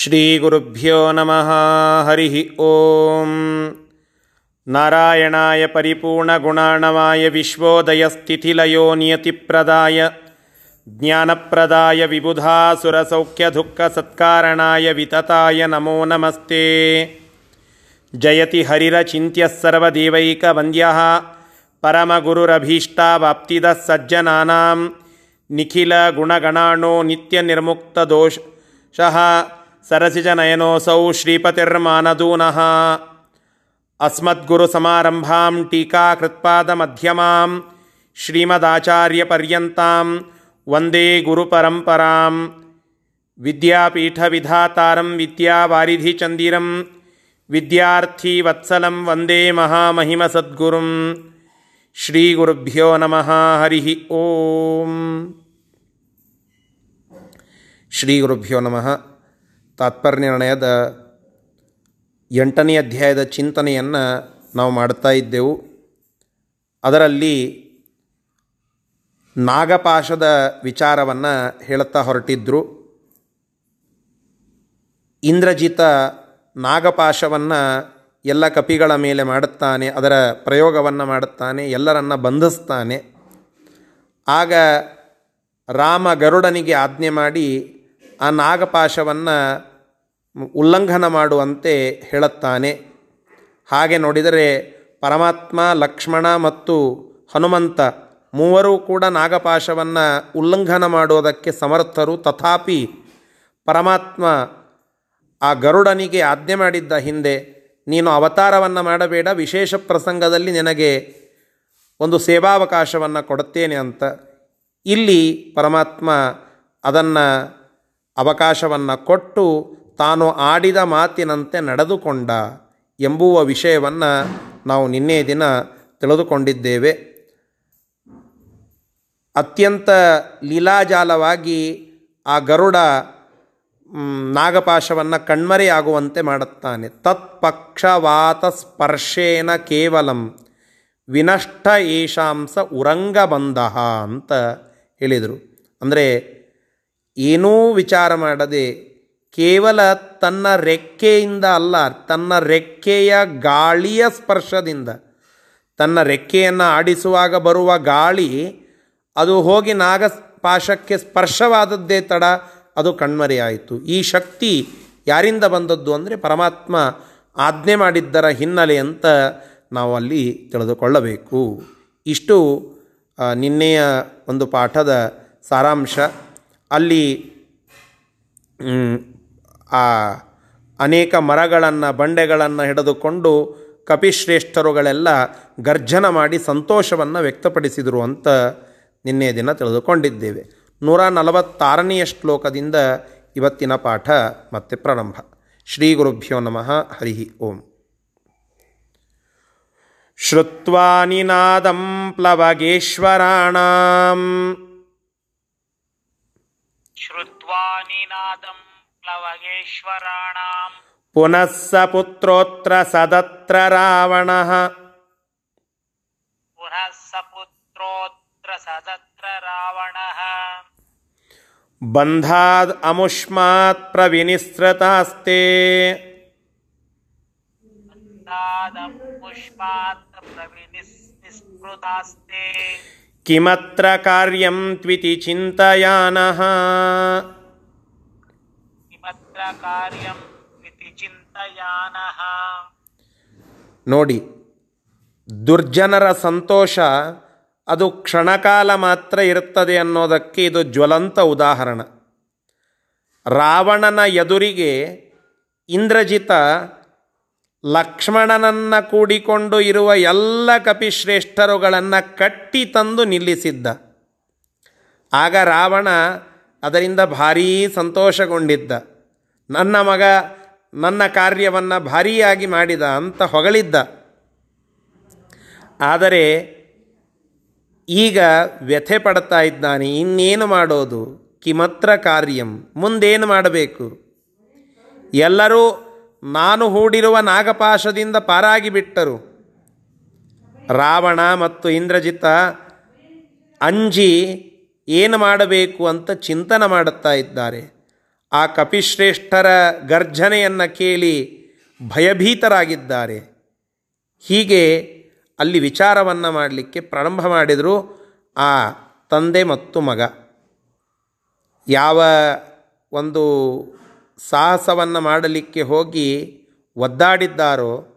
श्रीगुरुभ्यो नमः हरिः ॐ नारायणाय परिपूर्णगुणाणवाय विश्वोदयस्थितिलयो नियतिप्रदाय ज्ञानप्रदाय विबुधासुरसौख्यदुःखसत्कारणाय वितताय नमो नमस्ते जयति हरिरचिन्त्यः सर्वदेवैकवन्द्यः परमगुरुरभीष्टावाप्तिदः सज्जनानां निखिलगुणगणाणो नित्यनिर्मुक्तदोषः सरसिजनयनोऽसौ श्रीपतिर्मानदूनः अस्मद्गुरुसमारम्भां टीकाकृत्पादमध्यमां श्रीमदाचार्यपर्यन्तां वन्दे गुरुपरम्परां विद्यापीठविधातारं विद्यावारिधिचन्दिरं विद्यार्थीवत्सलं वन्दे महामहिमसद्गुरुं श्रीगुरुभ्यो नमः हरिः ಓಂ ಶ್ರೀ ಗುರುಭ್ಯೋ ನಮಃ ತಾತ್ಪರ್ಯ ನಿರ್ಣಯದ ಎಂಟನೇ ಅಧ್ಯಾಯದ ಚಿಂತನೆಯನ್ನು ನಾವು ಮಾಡ್ತಾ ಇದ್ದೆವು. ಅದರಲ್ಲಿ ನಾಗಪಾಶದ ವಿಚಾರವನ್ನು ಹೇಳುತ್ತಾ ಹೊರಟಿದ್ದರು ಇಂದ್ರಜಿತ ನಾಗಪಾಶವನ್ನು ಎಲ್ಲ ಕಪಿಗಳ ಮೇಲೆ ಮಾಡುತ್ತಾನೆ, ಅದರ ಪ್ರಯೋಗವನ್ನು ಮಾಡುತ್ತಾನೆ, ಎಲ್ಲರನ್ನು ಬಂಧಿಸ್ತಾನೆ. ಆಗ ರಾಮ ಗರುಡನಿಗೆ ಆಜ್ಞೆ ಮಾಡಿ ಆ ನಾಗಪಾಶವನ್ನು ಉಲ್ಲಂಘನ ಮಾಡುವಂತೆ ಹೇಳುತ್ತಾನೆ. ಹಾಗೆ ನೋಡಿದರೆ ಪರಮಾತ್ಮ, ಲಕ್ಷ್ಮಣ ಮತ್ತು ಹನುಮಂತ ಮೂವರೂ ಕೂಡ ನಾಗಪಾಶವನ್ನು ಉಲ್ಲಂಘನ ಮಾಡುವುದಕ್ಕೆ ಸಮರ್ಥರು. ತಥಾಪಿ ಪರಮಾತ್ಮ ಆ ಗರುಡನಿಗೆ ಆಜ್ಞೆ ಮಾಡಿದ್ದ ಹಿಂದೆ, ನೀನು ಅವತಾರವನ್ನು ಮಾಡಬೇಡ, ವಿಶೇಷ ಪ್ರಸಂಗದಲ್ಲಿ ನಿನಗೆ ಒಂದು ಸೇವಾವಕಾಶವನ್ನು ಕೊಡುತ್ತೇನೆ ಅಂತ. ಇಲ್ಲಿ ಪರಮಾತ್ಮ ಅದನ್ನು ಅವಕಾಶವನ್ನು ಕೊಟ್ಟು ತಾನು ಆಡಿದ ಮಾತಿನಂತೆ ನಡೆದುಕೊಂಡ ಎಂಬುವ ವಿಷಯವನ್ನು ನಾವು ನಿನ್ನೆ ದಿನ ತಿಳಿದುಕೊಂಡಿದ್ದೇವೆ. ಅತ್ಯಂತ ಲೀಲಾಜಾಲವಾಗಿ ಆ ಗರುಡ ನಾಗಪಾಶವನ್ನು ಕಣ್ಮರೆಯಾಗುವಂತೆ ಮಾಡುತ್ತಾನೆ. ತತ್ಪಕ್ಷವಾತ ಸ್ಪರ್ಶೇನ ಕೇವಲಂ ವಿನಷ್ಟ ಏಷಾಂಸ ಉರಂಗ ಬಂದಹ ಅಂತ ಹೇಳಿದರು. ಅಂದರೆ ಏನೂ ವಿಚಾರ ಮಾಡದೆ ಕೇವಲ ತನ್ನ ರೆಕ್ಕೆಯಿಂದ ಅಲ್ಲ, ತನ್ನ ರೆಕ್ಕೆಯ ಗಾಳಿಯ ಸ್ಪರ್ಶದಿಂದ. ತನ್ನ ರೆಕ್ಕೆಯನ್ನು ಆಡಿಸುವಾಗ ಬರುವ ಗಾಳಿ, ಅದು ಹೋಗಿ ನಾಗಪಾಶಕ್ಕೆ ಸ್ಪರ್ಶವಾದದ್ದೇ ತಡ, ಅದು ಕಣ್ಮರೆಯಾಯಿತು ಈ ಶಕ್ತಿ ಯಾರಿಂದ ಬಂದದ್ದು ಅಂದರೆ ಪರಮಾತ್ಮ ಆಜ್ಞೆ ಮಾಡಿದ್ದರ ಹಿನ್ನೆಲೆ ಅಂತ ನಾವು ಅಲ್ಲಿ ತಿಳಿದುಕೊಳ್ಳಬೇಕು. ಇಷ್ಟು ನಿನ್ನೆಯ ಒಂದು ಪಾಠದ ಸಾರಾಂಶ. ಅಲ್ಲಿ ಆ ಅನೇಕ ಮರಗಳನ್ನು, ಬಂಡೆಗಳನ್ನು ಹಿಡಿದುಕೊಂಡು ಕಪಿಶ್ರೇಷ್ಠರುಗಳೆಲ್ಲ ಗರ್ಜನ ಮಾಡಿ ಸಂತೋಷವನ್ನು ವ್ಯಕ್ತಪಡಿಸಿದರು ಅಂತ ನಿನ್ನೆ ದಿನ ತಿಳಿದುಕೊಂಡಿದ್ದೇವೆ. ನೂರ ನಲವತ್ತಾರನೆಯ ಶ್ಲೋಕದಿಂದ ಇವತ್ತಿನ ಪಾಠ ಮತ್ತೆ ಪ್ರಾರಂಭ. ಶ್ರೀ ಗುರುಭ್ಯೋ ನಮಃ, ಹರಿ ಓಂ. ಶುತ್ವಾ ನಿನಾದಂ ಪ್ಲವಗೇಶ್ವರಾಣಾಂ. ಶ್ರುತ್ವಾ ನಿನಾದಂ ಪುನಃ ಸ ಪುತ್ರೋತ್ರ ಸದತ್ರ ರಾವಣಃ पुनः स पुत्रोऽत्र सदत्र रावणः ಬಂಧಾದ್ ಅಮುಷ್ಮಾತ್ ಪ್ರವಿನಿಸೃತಾಸ್ತೆ नादं पुष्पात् प्रविनिस्पृतास्ते ಕಿಮತ್ರ ಕಾರ್ಯಂ ಇತಿ ಚಿಂತಯಾನಃ. ನೋಡಿ, ದುರ್ಜನರ ಸಂತೋಷ ಅದು ಕ್ಷಣಕಾಲ ಮಾತ್ರ ಇರುತ್ತದೆ ಅನ್ನೋದಕ್ಕೆ ಇದು ಜ್ವಲಂತ ಉದಾಹರಣ. ರಾವಣನ ಎದುರಿಗೆ ಇಂದ್ರಜಿತ ಲಕ್ಷ್ಮಣನನ್ನು ಕೂಡಿಕೊಂಡು ಇರುವ ಎಲ್ಲ ಕಪಿಶ್ರೇಷ್ಠರುಗಳನ್ನು ಕಟ್ಟಿ ತಂದು ನಿಲ್ಲಿಸಿದ್ದ. ಆಗ ರಾವಣ ಅದರಿಂದ ಭಾರೀ ಸಂತೋಷಗೊಂಡಿದ್ದ. ನನ್ನ ಮಗ ನನ್ನ ಕಾರ್ಯವನ್ನು ಭಾರೀಯಾಗಿ ಮಾಡಿದ ಅಂತ ಹೊಗಳಿದ್ದ. ಆದರೆ ಈಗ ವ್ಯಥೆ ಪಡ್ತಾ ಇದ್ದಾನೆ, ಇನ್ನೇನು ಮಾಡೋದು? ಕಿಮತ್ರ ಕಾರ್ಯಂ, ಮುಂದೇನು ಮಾಡಬೇಕು? ಎಲ್ಲರೂ ನಾನು ಹೂಡಿರುವ ನಾಗಪಾಶದಿಂದ ಪಾರಾಗಿ ಬಿಟ್ಟರು ರಾವಣ ಮತ್ತು ಇಂದ್ರಜಿತ, ಅಂಜಿ ಏನು ಮಾಡಬೇಕು ಅಂತ ಚಿಂತನೆ ಮಾಡುತ್ತಾ ಇದ್ದಾರೆ. ಆ ಕಪಿಶ್ರೇಷ್ಠರ ಗರ್ಜನೆಯನ್ನು ಕೇಳಿ ಭಯಭೀತರಾಗಿದ್ದಾರೆ. ಹೀಗೆ ಅಲ್ಲಿ ವಿಚಾರವನ್ನು ಮಾಡಲಿಕ್ಕೆ ಪ್ರಾರಂಭ ಮಾಡಿದರು ಆ ತಂದೆ ಮತ್ತು ಮಗ. ಯಾವ ಒಂದು ಸಾಹಸವನ್ನು ಮಾಡಲಿಕ್ಕೆ ಹೋಗಿ ಒದ್ದಾಡಿದ್ದಾರೋ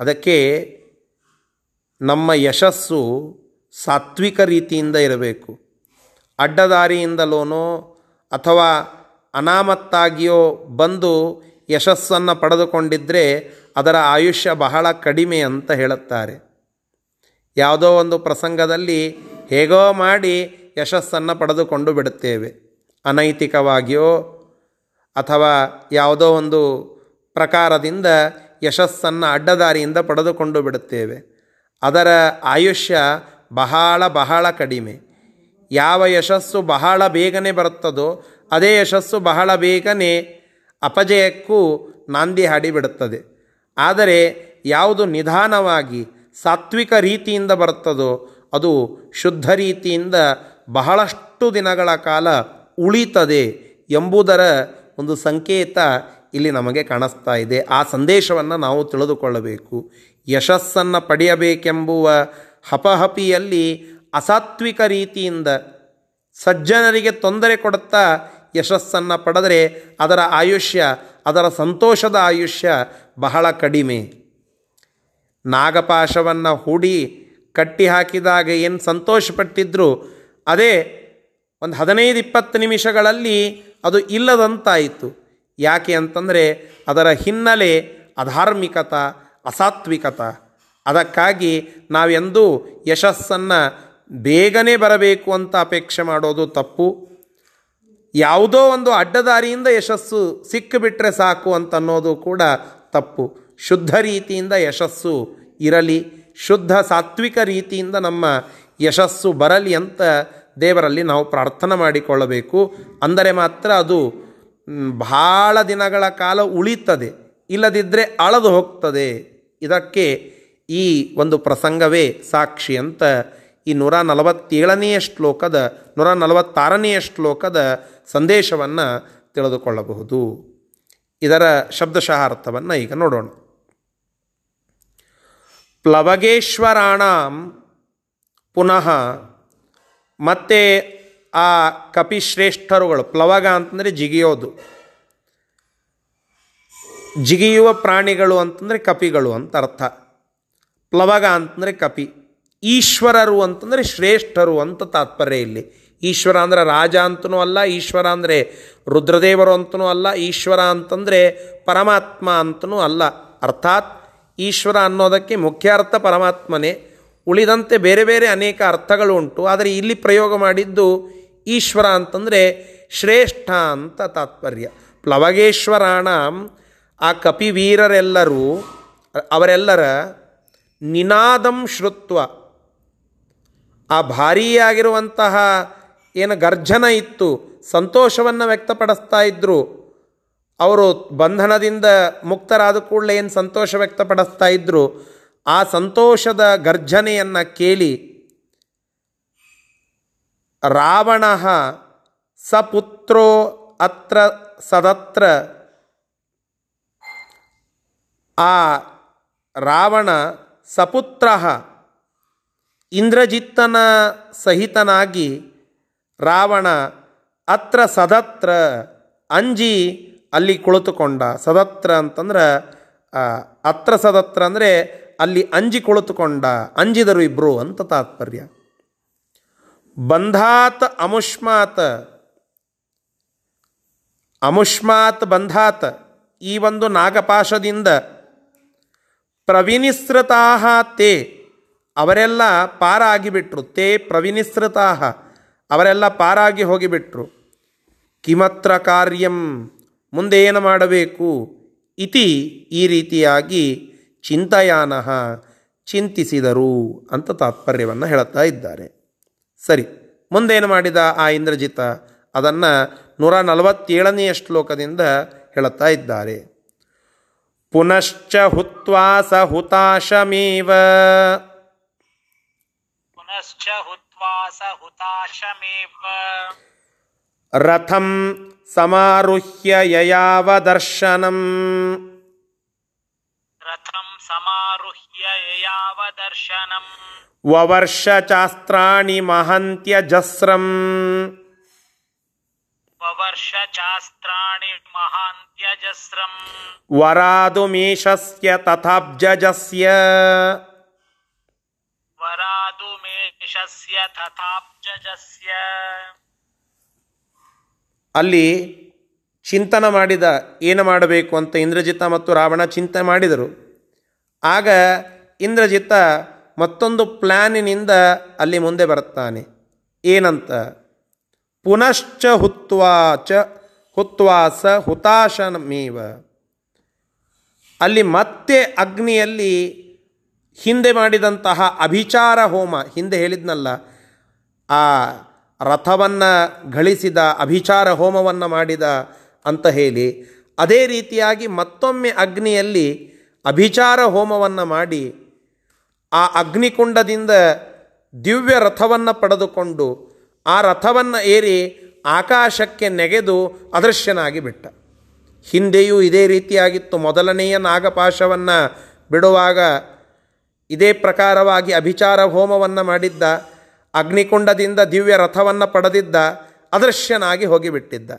ಅದಕ್ಕೆ ನಮ್ಮ ಯಶಸ್ಸು ಸಾತ್ವಿಕ ರೀತಿಯಿಂದ ಇರಬೇಕು. ಅಡ್ಡದಾರಿಯಿಂದಲೋನೋ ಅಥವಾ ಅನಾಮತ್ತಾಗಿಯೋ ಬಂದು ಯಶಸ್ಸನ್ನು ಪಡೆದುಕೊಂಡಿದ್ದರೆ ಅದರ ಆಯುಷ್ಯ ಬಹಳ ಕಡಿಮೆ ಅಂತ ಹೇಳುತ್ತಾರೆ. ಯಾವುದೋ ಒಂದು ಪ್ರಸಂಗದಲ್ಲಿ ಹೇಗೋ ಮಾಡಿ ಯಶಸ್ಸನ್ನು ಪಡೆದುಕೊಂಡು ಬಿಡುತ್ತೇವೆ. ಅನೈತಿಕವಾಗಿಯೋ ಅಥವಾ ಯಾವುದೋ ಒಂದು ಪ್ರಕಾರದಿಂದ ಯಶಸ್ಸನ್ನು ಅಡ್ಡದಾರಿಯಿಂದ ಪಡೆದುಕೊಂಡು ಬಿಡುತ್ತೇವೆ. ಅದರ ಆಯುಷ್ಯ ಬಹಳ ಬಹಳ ಕಡಿಮೆ. ಯಾವ ಯಶಸ್ಸು ಬಹಳ ಬೇಗನೆ ಬರುತ್ತದೋ ಅದೇ ಯಶಸ್ಸು ಬಹಳ ಬೇಗನೆ ಅಪಜಯಕ್ಕೂ ನಾಂದಿ ಹಾಡಿಬಿಡುತ್ತದೆ. ಆದರೆ ಯಾವುದು ನಿಧಾನವಾಗಿ ಸಾತ್ವಿಕ ರೀತಿಯಿಂದ ಬರುತ್ತದೋ ಅದು ಶುದ್ಧ ರೀತಿಯಿಂದ ಬಹಳಷ್ಟು ದಿನಗಳ ಕಾಲ ಉಳಿತದೆ ಎಂಬುದರ ಒಂದು ಸಂಕೇತ ಇಲ್ಲಿ ನಮಗೆ ಕಾಣಿಸ್ತಾ ಇದೆ. ಆ ಸಂದೇಶವನ್ನು ನಾವು ತಿಳಿದುಕೊಳ್ಳಬೇಕು. ಯಶಸ್ಸನ್ನು ಪಡೆಯಬೇಕೆಂಬುವ ಹಪಹಪಿಯಲ್ಲಿ ಅಸಾತ್ವಿಕ ರೀತಿಯಿಂದ ಸಜ್ಜನರಿಗೆ ತೊಂದರೆ ಕೊಡುತ್ತಾ ಯಶಸ್ಸನ್ನು ಪಡೆದರೆ ಅದರ ಆಯುಷ್ಯ, ಅದರ ಸಂತೋಷದ ಆಯುಷ್ಯ ಬಹಳ ಕಡಿಮೆ. ನಾಗಪಾಶವನ್ನು ಹೂಡಿ ಕಟ್ಟಿ ಹಾಕಿದಾಗ ಏನು ಸಂತೋಷಪಟ್ಟಿದ್ರು, ಅದೇ ಒಂದು ಹದಿನೈದು ಇಪ್ಪತ್ತು ನಿಮಿಷಗಳಲ್ಲಿ ಅದು ಇಲ್ಲದಂತಾಯಿತು. ಯಾಕೆ ಅಂತಂದರೆ ಅದರ ಹಿನ್ನೆಲೆ ಅಧಾರ್ಮಿಕತ, ಅಸಾತ್ವಿಕತ. ಅದಕ್ಕಾಗಿ ನಾವೆಂದೂ ಯಶಸ್ಸನ್ನು ಬೇಗನೆ ಬರಬೇಕು ಅಂತ ಅಪೇಕ್ಷೆ ಮಾಡೋದು ತಪ್ಪು. ಯಾವುದೋ ಒಂದು ಅಡ್ಡದಾರಿಯಿಂದ ಯಶಸ್ಸು ಸಿಕ್ಕಿಬಿಟ್ರೆ ಸಾಕು ಅಂತ ಅನ್ನೋದು ಕೂಡ ತಪ್ಪು. ಶುದ್ಧ ರೀತಿಯಿಂದ ಯಶಸ್ಸು ಇರಲಿ, ಶುದ್ಧ ಸಾತ್ವಿಕ ರೀತಿಯಿಂದ ನಮ್ಮ ಯಶಸ್ಸು ಬರಲಿ ಅಂತ ದೇವರಲ್ಲಿ ನಾವು ಪ್ರಾರ್ಥನೆ ಮಾಡಿಕೊಳ್ಳಬೇಕು. ಅಂದರೆ ಮಾತ್ರ ಅದು ಭಾಳ ದಿನಗಳ ಕಾಲ ಉಳಿತದೆ ಇಲ್ಲದಿದ್ದರೆ ಅಳದು ಹೋಗ್ತದೆ. ಇದಕ್ಕೆ ಈ ಒಂದು ಪ್ರಸಂಗವೇ ಸಾಕ್ಷಿ ಅಂತ ಈ ನೂರ ನಲವತ್ತೇಳನೆಯ ಶ್ಲೋಕದ, ನೂರ ನಲವತ್ತಾರನೆಯ ಶ್ಲೋಕದ ಸಂದೇಶವನ್ನು ತಿಳಿದುಕೊಳ್ಳಬಹುದು. ಇದರ ಶಬ್ದಶಃ ಅರ್ಥವನ್ನು ಈಗ ನೋಡೋಣ. ಪ್ಲವಗೇಶ್ವರಾಣ ಪುನಃ ಮತ್ತೆ ಆ ಕಪಿಶ್ರೇಷ್ಠರುಗಳು, ಪ್ಲವಗ ಅಂತಂದರೆ ಜಿಗಿಯೋದು. ಜಿಗಿಯುವ ಪ್ರಾಣಿಗಳು ಅಂತಂದರೆ ಕಪಿಗಳು ಅಂತ ಅರ್ಥ. ಪ್ಲವಗ ಅಂತಂದರೆ ಕಪಿ. ಈಶ್ವರರು ಅಂತಂದರೆ ಶ್ರೇಷ್ಠರು ಅಂತ ತಾತ್ಪರ್ಯ ಇಲ್ಲಿ. ಈಶ್ವರ ಅಂದರೆ ರಾಜ ಅಂತನೂ ಅಲ್ಲ, ಈಶ್ವರ ಅಂದರೆ ರುದ್ರದೇವರು ಅಂತನೂ ಅಲ್ಲ, ಈಶ್ವರ ಅಂತಂದರೆ ಪರಮಾತ್ಮ ಅಂತನೂ ಅಲ್ಲ. ಅರ್ಥಾತ್ ಈಶ್ವರ ಅನ್ನೋದಕ್ಕೆ ಮುಖ್ಯ ಅರ್ಥ ಪರಮಾತ್ಮನೇ. ಉಳಿದಂತೆ ಬೇರೆ ಬೇರೆ ಅನೇಕ ಅರ್ಥಗಳು ಉಂಟು. ಆದರೆ ಇಲ್ಲಿ ಪ್ರಯೋಗ ಮಾಡಿದ್ದು ಈಶ್ವರ ಅಂತಂದರೆ ಶ್ರೇಷ್ಠ ಅಂತ ತಾತ್ಪರ್ಯ. ಪ್ಲವಗೇಶ್ವರಾಣ ಆ ಕಪಿವೀರರೆಲ್ಲರೂ, ಅವರೆಲ್ಲರ ನಿನಾದಂ ಶ್ರುತ್ವ. ಆ ಭಾರೀಯಾಗಿರುವಂತಹ ಏನು ಗರ್ಜನ ಇತ್ತು, ಸಂತೋಷವನ್ನು ವ್ಯಕ್ತಪಡಿಸ್ತಾ ಇದ್ದರು ಅವರು ಬಂಧನದಿಂದ ಮುಕ್ತರಾದ ಕೂಡಲೇ ಏನು ಸಂತೋಷ ವ್ಯಕ್ತಪಡಿಸ್ತಾ ಇದ್ದರು ಆ ಸಂತೋಷದ ಗರ್ಜನೆಯನ್ನು ಕೇಳಿ, ರಾವಣ ಸಪುತ್ರೋ ಅತ್ರ ಸದತ್ರ ಆ ರಾವಣ ಸಪುತ್ರ ಇಂದ್ರಜಿತ್ತನ ಸಹಿತನಾಗಿ ರಾವಣ ಅತ್ರ ಸದತ್ರ ಅಂಜಿ ಅಲ್ಲಿ ಕುಳಿತುಕೊಂಡ. ಸದತ್ರ ಅಂತಂದ್ರೆ ಅತ್ರ ಸದತ್ರ ಅಂದರೆ ಅಲ್ಲಿ ಅಂಜಿ ಕುಳಿತುಕೊಂಡ. ಅಂಜಿದರು ಇಬ್ಬರು ಅಂತ ತಾತ್ಪರ್ಯ. ಬಂಧಾತ್ ಅಮುಷ್ಮಾತ್. ಅಮುಷ್ಮಾತ್ ಬಂಧಾತ್ ಈ ಒಂದು ನಾಗಪಾಶದಿಂದ ಪ್ರವಿನಿಸೃತಾ ತೇ. ಅವರೆಲ್ಲ ಪಾರಾಗಿಬಿಟ್ರು. ತೇ ಪ್ರವಿನಿಸೃತಾ ಅವರೆಲ್ಲ ಪಾರಾಗಿ ಹೋಗಿಬಿಟ್ರು. ಕಿಮತ್ರ ಕಾರ್ಯಂ ಮುಂದೆ ಏನು ಮಾಡಬೇಕು? ಇತಿ ಈ ರೀತಿಯಾಗಿ ಚಿಂತಯಾನ ಚಿಂತಿಸಿದರು ಅಂತ ತಾತ್ಪರ್ಯವನ್ನು ಹೇಳುತ್ತಾ ಇದ್ದಾರೆ. ಸರಿ, ಮುಂದೇನು ಮಾಡಿದ ಆ ಇಂದ್ರಜಿತ? ಅದನ್ನು ನೂರ ನಲವತ್ತೇಳನೆಯ ಶ್ಲೋಕದಿಂದ ಹೇಳುತ್ತಾ ಇದ್ದಾರೆ. ಪುನಶ್ಚ ಹುತ್ವಾ ಸ ಹುತಾಶಮೇವ. ಪುನಶ್ಚ ಹುತ್ स रथं समारुह्य ययाव दर्शनं रथं समारुह्य ययाव दर्शनं ववर्ष चास्त्राणि महन्त्यजस्रम् ववर्ष चास्त्राणि महान्त्यजस्रम् वरादुमीशस्य तथाब्जजस्य ಅಲ್ಲಿ ಚಿಂತನ ಮಾಡಿದ ಏನು ಮಾಡಬೇಕು ಅಂತ ಇಂದ್ರಜಿತ ಮತ್ತು ರಾವಣ ಚಿಂತೆ ಮಾಡಿದರು. ಆಗ ಇಂದ್ರಜಿತ ಮತ್ತೊಂದು ಪ್ಲ್ಯಾನಿನಿಂದ ಅಲ್ಲಿ ಮುಂದೆ ಬರುತ್ತಾನೆ. ಏನಂತ? ಪುನಶ್ಚ ಹುತ್ವಾ ಚ ಹುತ್ವಾಸ ಹುತಾಶನಮೇವ. ಅಲ್ಲಿ ಮತ್ತೆ ಅಗ್ನಿಯಲ್ಲಿ ಹಿಂದೆ ಮಾಡಿದಂತಹ ಅಭಿಚಾರ ಹೋಮ, ಹಿಂದೆ ಹೇಳಿದ್ನಲ್ಲ, ಆ ರಥವನ್ನು ಗಳಿಸಿದ ಅಭಿಚಾರ ಹೋಮವನ್ನು ಮಾಡಿದ ಅಂತ ಹೇಳಿ, ಅದೇ ರೀತಿಯಾಗಿ ಮತ್ತೊಮ್ಮೆ ಅಗ್ನಿಯಲ್ಲಿ ಅಭಿಚಾರ ಹೋಮವನ್ನು ಮಾಡಿ, ಆ ಅಗ್ನಿಕುಂಡದಿಂದ ದಿವ್ಯ ರಥವನ್ನು ಪಡೆದುಕೊಂಡು, ಆ ರಥವನ್ನು ಏರಿ ಆಕಾಶಕ್ಕೆ ನೆಗೆದು ಅದೃಶ್ಯನಾಗಿ ಬಿಟ್ಟ. ಹಿಂದೆಯೂ ಇದೇ ರೀತಿಯಾಗಿತ್ತು. ಮೊದಲನೆಯ ನಾಗಪಾಶವನ್ನು ಬಿಡುವಾಗ ಇದೇ ಪ್ರಕಾರವಾಗಿ ಅಭಿಚಾರ ಹೋಮವನ್ನು ಮಾಡಿದ್ದ, ಅಗ್ನಿಕುಂಡದಿಂದ ದಿವ್ಯ ರಥವನ್ನು ಪಡೆದಿದ್ದ, ಅದೃಶ್ಯನಾಗಿ ಹೋಗಿಬಿಟ್ಟಿದ್ದ.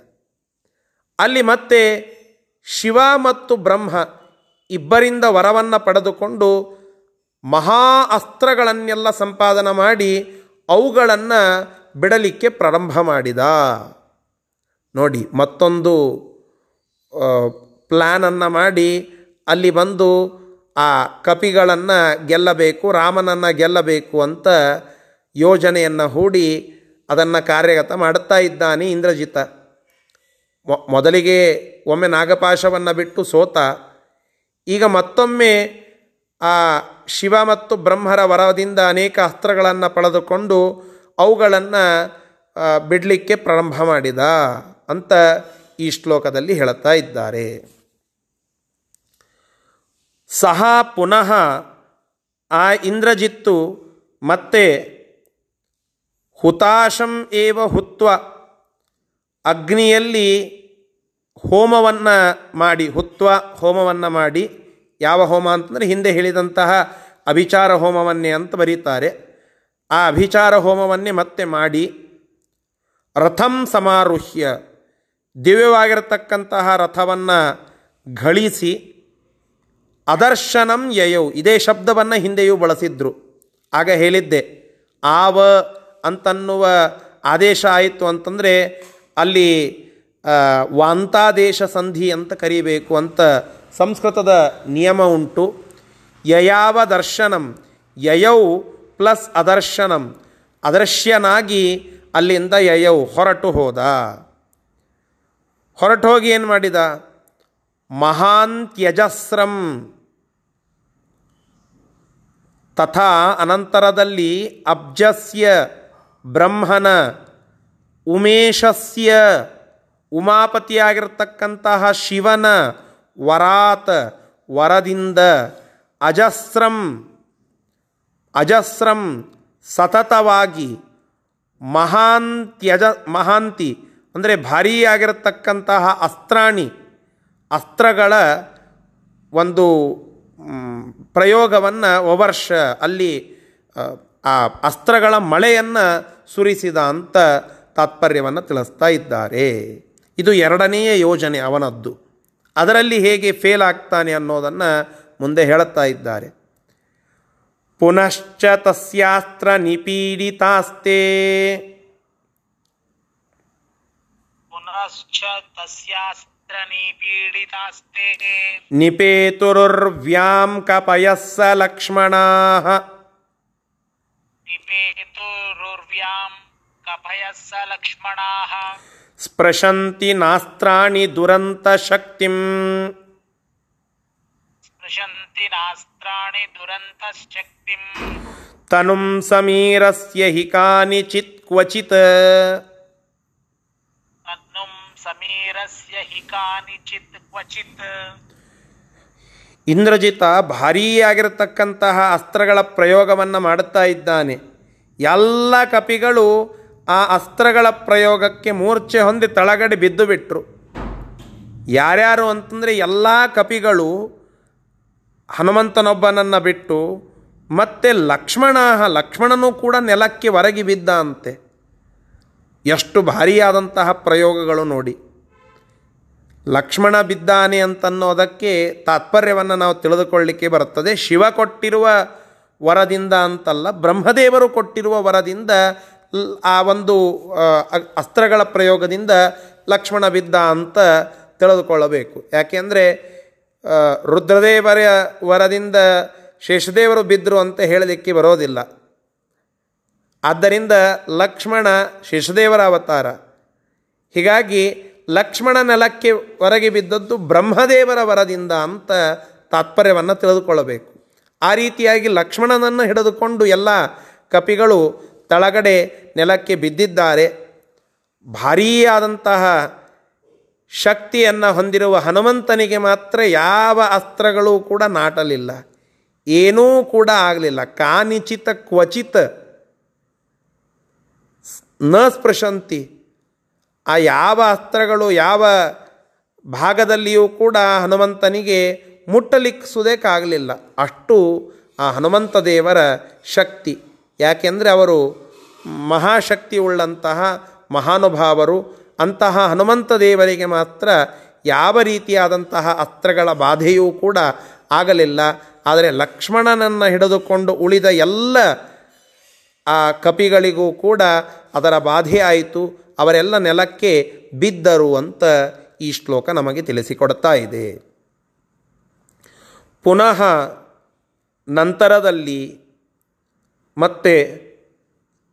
ಅಲ್ಲಿ ಮತ್ತೆ ಶಿವ ಮತ್ತು ಬ್ರಹ್ಮ ಇಬ್ಬರಿಂದ ವರವನ್ನು ಪಡೆದುಕೊಂಡು ಮಹಾ ಅಸ್ತ್ರಗಳನ್ನೆಲ್ಲ ಸಂಪಾದನೆ ಮಾಡಿ ಅವುಗಳನ್ನು ಬಿಡಲಿಕ್ಕೆ ಪ್ರಾರಂಭ ಮಾಡಿದ. ನೋಡಿ, ಮತ್ತೊಂದು ಪ್ಲ್ಯಾನನ್ನು ಮಾಡಿ ಅಲ್ಲಿ ಬಂದು ಆ ಕಪಿಗಳನ್ನು ಗೆಲ್ಲಬೇಕು, ರಾಮನನ್ನು ಗೆಲ್ಲಬೇಕು ಅಂತ ಯೋಜನೆಯನ್ನು ಹೂಡಿ ಅದನ್ನು ಕಾರ್ಯಗತ ಮಾಡುತ್ತಾ ಇದ್ದಾನೆ ಇಂದ್ರಜಿತ. ಮೊದಲಿಗೆ ಒಮ್ಮೆ ನಾಗಪಾಶವನ್ನು ಬಿಟ್ಟು ಸೋತ, ಈಗ ಮತ್ತೊಮ್ಮೆ ಆ ಶಿವ ಮತ್ತು ಬ್ರಹ್ಮರ ವರದಿಂದ ಅನೇಕ ಅಸ್ತ್ರಗಳನ್ನು ಪಡೆದುಕೊಂಡು ಅವುಗಳನ್ನು ಬಿಡಲಿಕ್ಕೆ ಪ್ರಾರಂಭ ಮಾಡಿದ ಅಂತ ಈ ಶ್ಲೋಕದಲ್ಲಿ ಹೇಳುತ್ತಾ ಇದ್ದಾರೆ. ಸಹ ಪುನಃ ಆ ಇಂದ್ರಜಿತ್ತು ಮತ್ತೆ ಹುತಾಶಂ ಏವ ಹುತ್ವ ಅಗ್ನಿಯಲ್ಲಿ ಹೋಮವನ್ನು ಮಾಡಿ, ಹುತ್ವ ಹೋಮವನ್ನು ಮಾಡಿ, ಯಾವ ಹೋಮ ಅಂತಂದರೆ ಹಿಂದೆ ಹೇಳಿದಂತಹ ಅಭಿಚಾರ ಹೋಮವನ್ನೇ ಅಂತ ಬರೀತಾರೆ. ಆ ಅಭಿಚಾರ ಹೋಮವನ್ನೇ ಮತ್ತೆ ಮಾಡಿ ರಥಂ ಸಮಾರುಹ್ಯ ದಿವ್ಯವಾಗಿರತಕ್ಕಂತಹ ರಥವನ್ನು ಘಳಿಸಿ ಅದರ್ಶನಂ ಯಯೌ. ಇದೇ ಶಬ್ದವನ್ನು ಹಿಂದೆಯೂ ಬಳಸಿದ್ರು. ಆಗ ಹೇಳಿದ್ದೆ, ಆವ ಅಂತನ್ನುವ ಆದೇಶ ಆಯಿತು ಅಂತಂದರೆ, ಅಲ್ಲಿ ವಾಂತಾದೇಶ ಸಂಧಿ ಅಂತ ಕರಿಬೇಕು ಅಂತ ಸಂಸ್ಕೃತದ ನಿಯಮ ಉಂಟು. ಯಯಾವ ದರ್ಶನಂ, ಯಯೌ ಪ್ಲಸ್ ಅದರ್ಶನಂ, ಅದರ್ಶ್ಯನಾಗಿ ಅಲ್ಲಿಂದ ಯಯೌ ಹೊರಟು ಹೋದ. ಹೊರಟು ಹೋಗಿ ಏನು ಮಾಡಿದ? ಮಹಾನ್ ತ್ಯಜಸ್ರಂ. ತಥಾ ಅನಂತರದಲ್ಲಿ ಅಬ್ಜಸ್ಯ ಬ್ರಹ್ಮನ ಉಮೇಶಸ್ಯ ಉಮಾಪತಿಯಾಗಿರ್ತಕ್ಕಂತಹ ಶಿವನ ವರಾತ್ ವರದಿಂದ ಅಜಸ್ರಂ ಅಜಸ್ರಂ ಸತತವಾಗಿ ಮಹಾಂತ್ಯಜ ತ್ಯಜ, ಮಹಾಂತಿ, ಅಂದರೆ ಭಾರೀ ಆಗಿರತಕ್ಕಂತಹ ಅಸ್ತ್ರಾಣಿ, ಅಸ್ತ್ರಗಳ ಒಂದು ಪ್ರಯೋಗವನ್ನು ಒವರ್ಷ ಅಲ್ಲಿ ಆ ಅಸ್ತ್ರಗಳ ಮಳೆಯನ್ನು ಸುರಿಸಿದ ಅಂತ ತಾತ್ಪರ್ಯವನ್ನು ತಿಳಿಸ್ತಾ ಇದ್ದಾರೆ. ಇದು ಎರಡನೆಯ ಯೋಜನೆ ಅವನದ್ದು. ಅದರಲ್ಲಿ ಹೇಗೆ ಫೇಲ್ ಆಗ್ತಾನೆ ಅನ್ನೋದನ್ನು ಮುಂದೆ ಹೇಳುತ್ತಾ ಇದ್ದಾರೆ. ಪುನಶ್ಚ ತಸ್ಯಾಸ್ತ್ರ ನಿಪೀಡಿತಾಸ್ತೆ. ಪುನಶ್ಚ ತಸ್ಯಾಸ್ತ್ರ ನಿಪೇತುರುರ್ವ್ಯಾಂ ಕಪಯಃ ಸ ಲಕ್ಷ್ಮಣಾಃ ನಿಪೇತುರುರ್ವ್ಯಾಂ ಕಪಯಃ ಸ ಲಕ್ಷ್ಮಣಾಃ ಸ್ಪೃಶಂತಿ ನಾಸ್ತ್ರಾಣಿ ದುರಂತ ಶಕ್ತಿಂ ಸ್ಪೃಶಂತಿ ನಾಸ್ತ್ರಾಣಿ ದುರಂತ ಶಕ್ತಿಂ ತನುಂ ಸಮೀರಸ್ಯ ಹಿ ಕಾನಿಚಿತ್ ಕ್ವಚಿತ್ ಕುಬೇರಸ್ಯ ಹಿ ಕಾನಿಚಿತ್ ಕ್ವಚಿತ್. ಇಂದ್ರಜಿತ ಭಾರೀಯಾಗಿರತಕ್ಕಂತಹ ಅಸ್ತ್ರಗಳ ಪ್ರಯೋಗವನ್ನು ಮಾಡುತ್ತಾ ಇದ್ದಾನೆ. ಎಲ್ಲ ಕಪಿಗಳು ಆ ಅಸ್ತ್ರಗಳ ಪ್ರಯೋಗಕ್ಕೆ ಮೂರ್ಛೆ ಹೊಂದಿ ತಳಗಡೆ ಬಿದ್ದು ಬಿಟ್ಟರು ಯಾರ್ಯಾರು ಅಂತಂದರೆ ಎಲ್ಲ ಕಪಿಗಳು ಹನುಮಂತನೊಬ್ಬನನ್ನು ಬಿಟ್ಟು ಮತ್ತೆ ಲಕ್ಷ್ಮಣ, ಲಕ್ಷ್ಮಣನೂ ಕೂಡ ನೆಲಕ್ಕೆ ಹೊರಗಿ ಬಿದ್ದ ಅಂತೆ. ಎಷ್ಟು ಭಾರಿಯಾದಂತಹ ಪ್ರಯೋಗಗಳು ನೋಡಿ. ಲಕ್ಷ್ಮಣ ಬಿದ್ದಾನೆ ಅಂತನ್ನೋದಕ್ಕೆ ತಾತ್ಪರ್ಯವನ್ನು ನಾವು ತಿಳಿದುಕೊಳ್ಳಿಕ್ಕೆ ಬರುತ್ತದೆ. ಶಿವ ಕೊಟ್ಟಿರುವ ವರದಿಂದ ಅಂತಲ್ಲ, ಬ್ರಹ್ಮದೇವರು ಕೊಟ್ಟಿರುವ ವರದಿಂದ, ಆ ಒಂದು ಅಸ್ತ್ರಗಳ ಪ್ರಯೋಗದಿಂದ ಲಕ್ಷ್ಮಣ ಬಿದ್ದ ಅಂತ ತಿಳಿದುಕೊಳ್ಳಬೇಕು. ಯಾಕೆಂದರೆ ರುದ್ರದೇವರ ವರದಿಂದ ಶೇಷದೇವರು ಬಿದ್ದರು ಅಂತ ಹೇಳಲಿಕ್ಕೆ ಬರೋದಿಲ್ಲ. ಆದ್ದರಿಂದ ಲಕ್ಷ್ಮಣ ಶೇಷದೇವರ ಅವತಾರ. ಹೀಗಾಗಿ ಲಕ್ಷ್ಮಣ ನೆಲಕ್ಕೆ ಹೊರಗೆ ಬಿದ್ದದ್ದು ಬ್ರಹ್ಮದೇವರ ವರದಿಂದ ಅಂತ ತಾತ್ಪರ್ಯವನ್ನು ತಿಳಿದುಕೊಳ್ಳಬೇಕು. ಆ ರೀತಿಯಾಗಿ ಲಕ್ಷ್ಮಣನನ್ನು ಹಿಡಿದುಕೊಂಡು ಎಲ್ಲ ಕಪಿಗಳು ತಳಗಡೆ ನೆಲಕ್ಕೆ ಬಿದ್ದಿದ್ದಾರೆ. ಭಾರೀಯಾದಂತಹ ಶಕ್ತಿಯನ್ನು ಹೊಂದಿರುವ ಹನುಮಂತನಿಗೆ ಮಾತ್ರ ಯಾವ ಅಸ್ತ್ರಗಳು ಕೂಡ ನಾಟಲಿಲ್ಲ. ಏನೂ ಕೂಡ ಆಗಲಿಲ್ಲ. ಕಾನಿಚಿತ ಕ್ವಚಿತ ನ ಸ್ಪೃಶಂತಿ. ಆ ಯಾವ ಅಸ್ತ್ರಗಳು ಯಾವ ಭಾಗದಲ್ಲಿಯೂ ಕೂಡ ಹನುಮಂತನಿಗೆ ಮುಟ್ಟಲಿಕ್ಕಿಸುವುದಕ್ಕಾಗಲಿಲ್ಲ ಅಷ್ಟು ಆ ಹನುಮಂತ ದೇವರ ಶಕ್ತಿ. ಯಾಕೆಂದರೆ ಅವರು ಮಹಾಶಕ್ತಿ ಉಳ್ಳಂತಹ ಮಹಾನುಭಾವರು. ಅಂತಹ ಹನುಮಂತ ದೇವರಿಗೆ ಮಾತ್ರ ಯಾವ ರೀತಿಯಾದಂತಹ ಅಸ್ತ್ರಗಳ ಬಾಧೆಯೂ ಕೂಡ ಆಗಲಿಲ್ಲ. ಆದರೆ ಲಕ್ಷ್ಮಣನನ್ನು ಹಿಡಿದುಕೊಂಡು ಉಳಿದ ಎಲ್ಲ ಆ ಕಪಿಗಳಿಗೂ ಕೂಡ ಅದರ ಬಾಧೆ ಆಯಿತು. ಅವರೆಲ್ಲ ನೆಲಕ್ಕೆ ಬಿದ್ದರು ಅಂತ ಈ ಶ್ಲೋಕ ನಮಗೆ ತಿಳಿಸಿಕೊಡ್ತಾ ಇದೆ. ಪುನಃ ನಂತರದಲ್ಲಿ ಮತ್ತೆ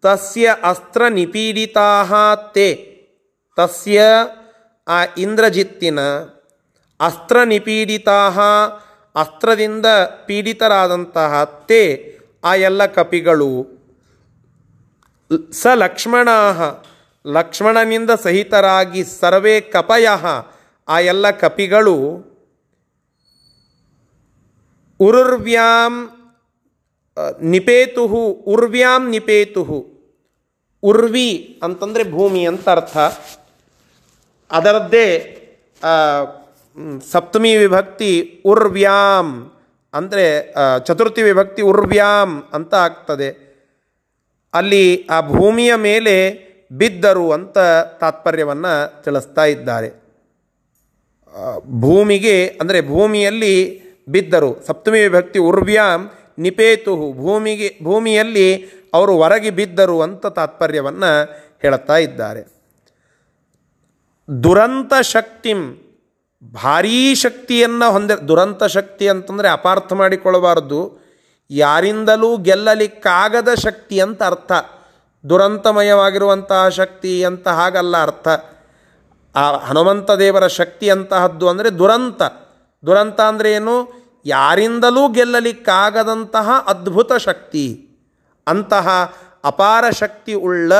ತಸ್ಯ ಅಸ್ತ್ರ ನಿಪೀಡಿತಾ ತೇ ತಸ್ಯ ಆ ಇಂದ್ರಜಿತ್ತಿನ ಅಸ್ತ್ರ ನಿಪೀಡಿತಾ ಅಸ್ತ್ರದಿಂದ ಪೀಡಿತರಾದಂತಹ ತೇ ಆ ಎಲ್ಲ ಕಪಿಗಳು ಸ ಲಕ್ಷ್ಮಣ ಲಕ್ಷ್ಮಣನಿಂದ ಸಹಿತರಾಗಿ ಸರ್ವೇ ಕಪಯ, ಆ ಎಲ್ಲ ಕಪಿಗಳು ಉರುರ್ವ್ಯಾಂ ನಿಪೇತು ಉರ್ವ್ಯಾಂ ನಿಪೇತು ಉರ್ವಿ ಅಂತಂದರೆ ಭೂಮಿ ಅಂತ ಅರ್ಥ. ಅದರದ್ದೇ ಸಪ್ತಮಿ ವಿಭಕ್ತಿ ಉರ್ವ್ಯಾಂ ಅಂದರೆ ಚತುರ್ಥಿ ವಿಭಕ್ತಿ ಉರ್ವ್ಯಾಂ ಅಂತ ಆಗ್ತದೆ. ಅಲ್ಲಿ ಆ ಭೂಮಿಯ ಮೇಲೆ ಬಿದ್ದರು ಅಂತ ತಾತ್ಪರ್ಯವನ್ನು ತಿಳಿಸ್ತಾ ಇದ್ದಾರೆ. ಭೂಮಿಗೆ, ಅಂದರೆ ಭೂಮಿಯಲ್ಲಿ ಬಿದ್ದರು. ಸಪ್ತಮಿ ವಿಭಕ್ತಿ ಉರ್ವ್ಯಾಂ ನಿಪೇತು ಭೂಮಿಗೆ, ಭೂಮಿಯಲ್ಲಿ ಅವರು ಹೊರಗೆ ಬಿದ್ದರು ಅಂತ ತಾತ್ಪರ್ಯವನ್ನು ಹೇಳುತ್ತಾ ಇದ್ದಾರೆ. ದುರಂತ ಶಕ್ತಿಂ, ಭಾರೀ ಶಕ್ತಿಯನ್ನು ಹೊಂದಿ, ದುರಂತ ಶಕ್ತಿ ಅಂತಂದರೆ ಅಪಾರ್ಥ ಮಾಡಿಕೊಳ್ಳಬಾರದು. ಯಾರಿಂದಲೂ ಗೆಲ್ಲಲಿಕ್ಕಾಗದ ಶಕ್ತಿ ಅಂತ ಅರ್ಥ. ದುರಂತಮಯವಾಗಿರುವಂತಹ ಶಕ್ತಿ ಅಂತ ಹಾಗಲ್ಲ ಅರ್ಥ. ಆ ಹನುಮಂತ ದೇವರ ಶಕ್ತಿ ಅಂತಹದ್ದು ಅಂದರೆ ದುರಂತ. ದುರಂತ ಅಂದರೆ ಏನು? ಯಾರಿಂದಲೂ ಗೆಲ್ಲಲಿಕ್ಕಾಗದಂತಹ ಅದ್ಭುತ ಶಕ್ತಿ. ಅಂತಹ ಅಪಾರ ಶಕ್ತಿ ಉಳ್ಳ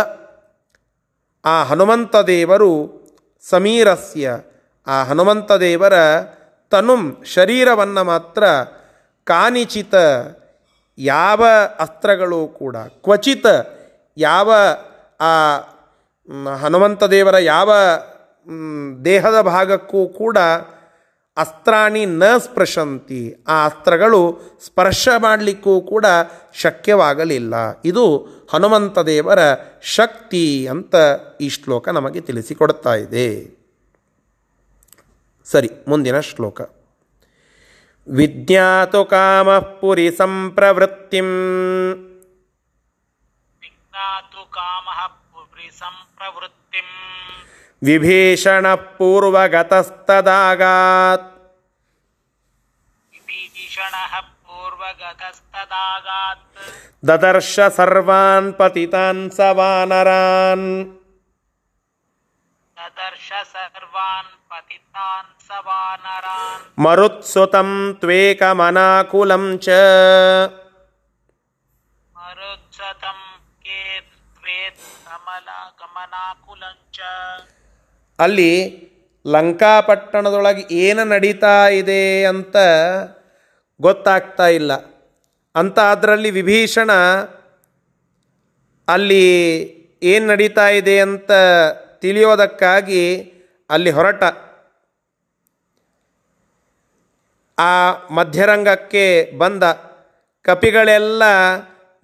ಆ ಹನುಮಂತ ದೇವರು ಸಮೀರಸ್ಯ. ಆ ಹನುಮಂತ ದೇವರ ತನುಂ ಶರೀರವನ್ನು ಮಾತ್ರ ಕಾನಿಚಿತ ಯಾವ ಅಸ್ತ್ರಗಳು ಕೂಡ, ಕ್ವಚಿತ ಯಾವ, ಆ ಹನುಮಂತ ದೇವರ ಯಾವ ದೇಹದ ಭಾಗಕ್ಕೂ ಕೂಡ ಅಸ್ತ್ರಾಣಿ ನ ಸ್ಪೃಶಂತಿ. ಆ ಅಸ್ತ್ರಗಳು ಸ್ಪರ್ಶ ಮಾಡಲಿಕ್ಕೂ ಕೂಡ ಶಕ್ಯವಾಗಲಿಲ್ಲ. ಇದು ಹನುಮಂತ ದೇವರ ಶಕ್ತಿ ಅಂತ ಈ ಶ್ಲೋಕ ನಮಗೆ ತಿಳಿಸಿಕೊಡ್ತಾ ಇದೆ. ಸರಿ, ಮುಂದಿನ ಶ್ಲೋಕ. ವಿಜ್ಞಾತು ಕಾಮಃಪುರಿ ಸಂಪ್ರವೃತ್ತಿಂ ವಿಜ್ಞಾತು ಕಾಮಃ ಪುರಿ ಸಂಪ್ರವೃತ್ತಿಂ ವಿಭೀಷಣ ಪೂರ್ವಗತಸ್ತದಾಗಾತ್ ದದರ್ಶ ಸರ್ವಾನ್ ಪತಿತಾನ್ ಸ ವಾನರಾನ್ ಮರುತ್ಸುತಂ ತ್ವೇಕಮನಾಕುಲಂ ಚ ಅಲ್ಲಿ ಲಂಕಾಪಟ್ಟಣದೊಳಗೆ ಏನು ನಡೀತಾ ಇದೆ ಅಂತ ಗೊತ್ತಾಗ್ತಾ ಇಲ್ಲ. ಅಂತ ಅದರಲ್ಲಿ ವಿಭೀಷಣ ಅಲ್ಲಿ ಏನು ನಡೀತಾ ಇದೆ ಅಂತ ತಿಳಿಯೋದಕ್ಕಾಗಿ ಅಲ್ಲಿ ಹೊರಟ. ಆ ಮಧ್ಯರಂಗಕ್ಕೆ ಬಂದ. ಕಪಿಗಳೆಲ್ಲ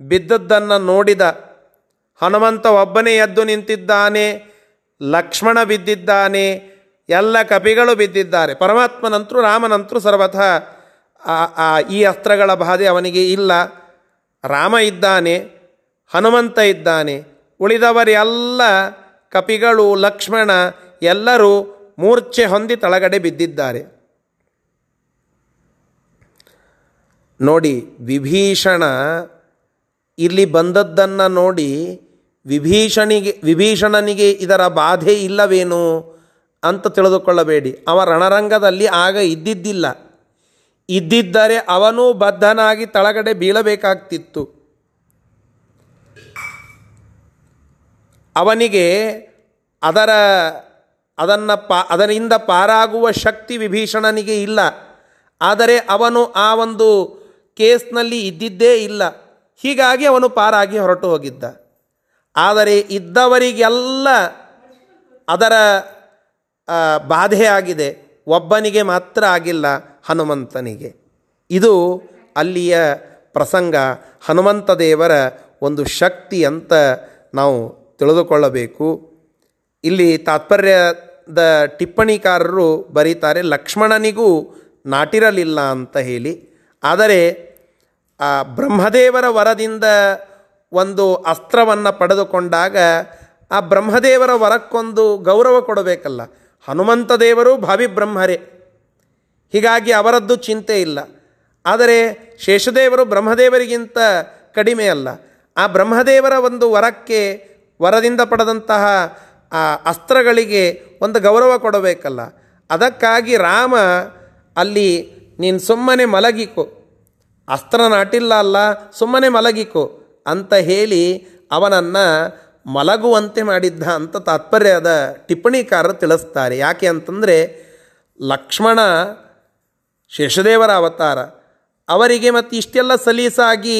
ಬಿದ್ದದ್ದನ್ನು ನೋಡಿದ. ಹನುಮಂತ ಒಬ್ಬನೇ ಎದ್ದು ನಿಂತಿದ್ದಾನೆ, ಲಕ್ಷ್ಮಣ ಬಿದ್ದಿದ್ದಾನೆ, ಎಲ್ಲ ಕಪಿಗಳು ಬಿದ್ದಿದ್ದಾರೆ. ಪರಮಾತ್ಮನಂತರೂ, ರಾಮನಂತರೂ ಸರ್ವಥ ಈ ಅಸ್ತ್ರಗಳ ಬಾಧೆ ಅವನಿಗೆ ಇಲ್ಲ. ರಾಮ ಇದ್ದಾನೆ, ಹನುಮಂತ ಇದ್ದಾನೆ, ಉಳಿದವರೆಲ್ಲ ಕಪಿಗಳು, ಲಕ್ಷ್ಮಣ, ಎಲ್ಲರೂ ಮೂರ್ಛೆ ಹೊಂದಿ ತಳಗಡೆ ಬಿದ್ದಿದ್ದಾರೆ. ನೋಡಿ, ವಿಭೀಷಣ ಇಲ್ಲಿ ಬಂದದ್ದನ್ನು ನೋಡಿ ವಿಭೀಷಣಿಗೆ, ವಿಭೀಷಣನಿಗೆ ಇದರ ಬಾಧೆ ಇಲ್ಲವೇನು ಅಂತ ತಿಳಿದುಕೊಳ್ಳಬೇಡಿ. ಅವ ರಣರಂಗದಲ್ಲಿ ಆಗ ಇದ್ದಿದ್ದಿಲ್ಲ. ಇದ್ದಿದ್ದರೆ ಅವನೂ ಬದ್ಧನಾಗಿ ತಳಗಡೆ ಬೀಳಬೇಕಾಗ್ತಿತ್ತು. ಅವನಿಗೆ ಅದರ, ಅದನ್ನು ಪಾ, ಅದರಿಂದ ಪಾರಾಗುವ ಶಕ್ತಿ ವಿಭೀಷಣನಿಗೆ ಇಲ್ಲ. ಆದರೆ ಅವನು ಆ ಒಂದು ಕೇಸ್ನಲ್ಲಿ ಇದ್ದಿದ್ದೇ ಇಲ್ಲ. ಹೀಗಾಗಿ ಅವನು ಪಾರಾಗಿ ಹೊರಟು ಹೋಗಿದ್ದ. ಆದರೆ ಇದ್ದವರಿಗೆಲ್ಲ ಅದರ ಬಾಧೆಯಾಗಿದೆ ಒಬ್ಬನಿಗೆ ಮಾತ್ರ ಆಗಿಲ್ಲ, ಹನುಮಂತನಿಗೆ. ಇದು ಅಲ್ಲಿಯ ಪ್ರಸಂಗ. ಹನುಮಂತ ದೇವರ ಒಂದು ಶಕ್ತಿ ಅಂತ ನಾವು ತಿಳಿದುಕೊಳ್ಳಬೇಕು. ಇಲ್ಲಿ ತಾತ್ಪರ್ಯದ ಟಿಪ್ಪಣಿಕಾರರು ಬರೀತಾರೆ, ಲಕ್ಷ್ಮಣನಿಗೂ ನಾಟಿರಲಿಲ್ಲ ಅಂತ ಹೇಳಿ. ಆದರೆ, ಆ ಬ್ರಹ್ಮದೇವರ ವರದಿಂದ ಒಂದು ಅಸ್ತ್ರವನ್ನು ಪಡೆದುಕೊಂಡಾಗ ಆ ಬ್ರಹ್ಮದೇವರ ವರಕ್ಕೊಂದು ಗೌರವ ಕೊಡಬೇಕಲ್ಲ. ಹನುಮಂತ ದೇವರು ಭಾವಿ ಬ್ರಹ್ಮರೇ. ಹೀಗಾಗಿ ಅವರದ್ದು ಚಿಂತೆ ಇಲ್ಲ. ಆದರೆ ಶೇಷದೇವರು ಬ್ರಹ್ಮದೇವರಿಗಿಂತ ಕಡಿಮೆ ಅಲ್ಲ. ಆ ಬ್ರಹ್ಮದೇವರ ಒಂದು ವರಕ್ಕೆ ವರದಿಂದ ಪಡೆದಂತಹ ಆ ಅಸ್ತ್ರಗಳಿಗೆ ಒಂದು ಗೌರವ ಕೊಡಬೇಕಲ್ಲ. ಅದಕ್ಕಾಗಿ ರಾಮ ಅಲ್ಲಿ ನೀನು ಸುಮ್ಮನೆ ಮಲಗಿಕೊ. ಅಸ್ತ್ರ ನಾಟಿಲ್ಲ ಅಲ್ಲ, ಸುಮ್ಮನೆ ಮಲಗಿಕೊ. ಅಂತ ಹೇಳಿ ಅವನನ್ನು ಮಲಗುವಂತೆ ಮಾಡಿದ್ದ ಅಂತ ತಾತ್ಪರ್ಯದ ಟಿಪ್ಪಣಿಕಾರರು ತಿಳಿಸ್ತಾರೆ. ಯಾಕೆ ಅಂತಂದರೆ ಲಕ್ಷ್ಮಣ ಶೇಷದೇವರ ಅವತಾರ. ಅವರಿಗೆ ಮತ್ತು ಇಷ್ಟೆಲ್ಲ ಸಲೀಸಾಗಿ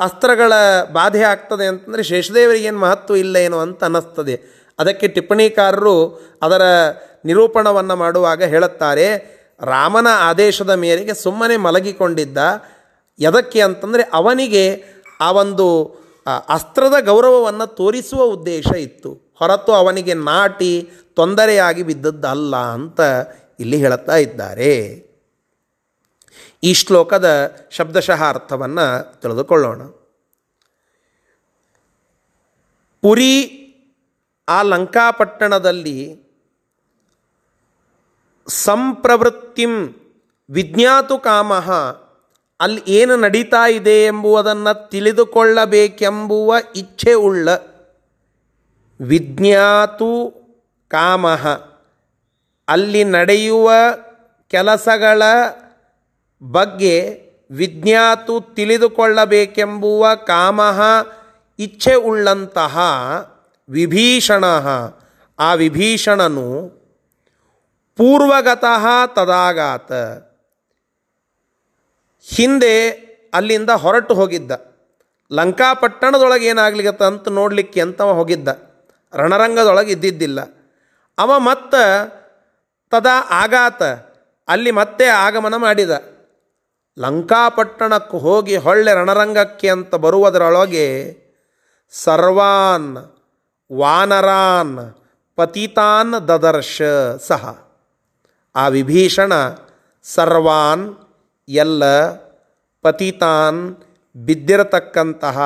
ಅಸ್ತ್ರಗಳ ಬಾಧೆ ಆಗ್ತದೆ ಅಂತಂದರೆ ಶೇಷದೇವರಿಗೇನು ಮಹತ್ವ ಇಲ್ಲ ಏನು ಅಂತ ಅನ್ನಿಸ್ತದೆ. ಅದಕ್ಕೆ ಟಿಪ್ಪಣಿಕಾರರು ಅದರ ನಿರೂಪಣವನ್ನು ಮಾಡುವಾಗ ಹೇಳುತ್ತಾರೆ, ರಾಮನ ಆದೇಶದ ಮೇರೆಗೆ ಸುಮ್ಮನೆ ಮಲಗಿಕೊಂಡಿದ್ದ. ಎದಕ್ಕೆ ಅಂತಂದರೆ ಅವನಿಗೆ ಆ ಒಂದು ಅಸ್ತ್ರದ ಗೌರವವನ್ನು ತೋರಿಸುವ ಉದ್ದೇಶ ಇತ್ತು. ಹೊರತು ಅವನಿಗೆ ನಾಟಿ ತೊಂದರೆಯಾಗಿ ಬಿದ್ದದ್ದಲ್ಲ ಅಂತ ಇಲ್ಲಿ ಹೇಳುತ್ತಾ ಇದ್ದಾರೆ. ಈ ಶ್ಲೋಕದ ಶಬ್ದಶಃ ಅರ್ಥವನ್ನು ತಿಳಿದುಕೊಳ್ಳೋಣ. ಪುರಿ ಆ ಲಂಕಾಪಟ್ಟಣದಲ್ಲಿ ಸಂಪ್ರವೃತ್ತಿಂ ವಿಜ್ಞಾತು ಕಾಮಃ ಅಲ್ಲಿ ಏನು ನಡೀತಾ ಇದೆ ಎಂಬುವುದನ್ನು ತಿಳಿದುಕೊಳ್ಳಬೇಕೆಂಬುವ ಇಚ್ಛೆ ಉಳ್ಳ ವಿಜ್ಞಾತು ಕಾಮಃ. ಅಲ್ಲಿ ನಡೆಯುವ ಕೆಲಸಗಳ ಬಗ್ಗೆ ವಿಜ್ಞಾತು ತಿಳಿದುಕೊಳ್ಳಬೇಕೆಂಬುವ ಕಾಮಃ ಇಚ್ಛೆ ಉಳ್ಳಂತಹ ವಿಭೀಷಣ. ಆ ವಿಭೀಷಣನು ಪೂರ್ವಗತಃ ತದಾಗಾತ. ಹಿಂದೆ ಅಲ್ಲಿಂದ ಹೊರಟು ಹೋಗಿದ್ದ. ಲಂಕಾಪಟ್ಟಣದೊಳಗೆ ಏನಾಗ್ಲಿಕ್ಕೆ ಅಂತ ನೋಡಲಿಕ್ಕೆ ಅಂತವ ಹೋಗಿದ್ದ. ರಣರಂಗದೊಳಗೆ ಇದ್ದಿದ್ದಿಲ್ಲ. ಅವ ಮತ್ತೆ ತದಾ ಆಗಾತ ಅಲ್ಲಿ ಮತ್ತೆ ಆಗಮನ ಮಾಡಿದ. ಲಂಕಾಪಟ್ಟಣಕ್ಕೆ ಹೋಗಿ ಹೊಳ್ಳೆ ರಣರಂಗಕ್ಕೆ ಅಂತ ಬರುವುದರೊಳಗೆ ಸರ್ವಾನ್, ವಾನರಾನ್, ಪತಿತಾನ್ ದದರ್ಶ ಸಹ. ಆ ವಿಭೀಷಣ ಸರ್ವಾನ್ ಎಲ್ಲ ಪತಿತಾನ್ ಬಿದ್ದಿರತಕ್ಕಂತಹ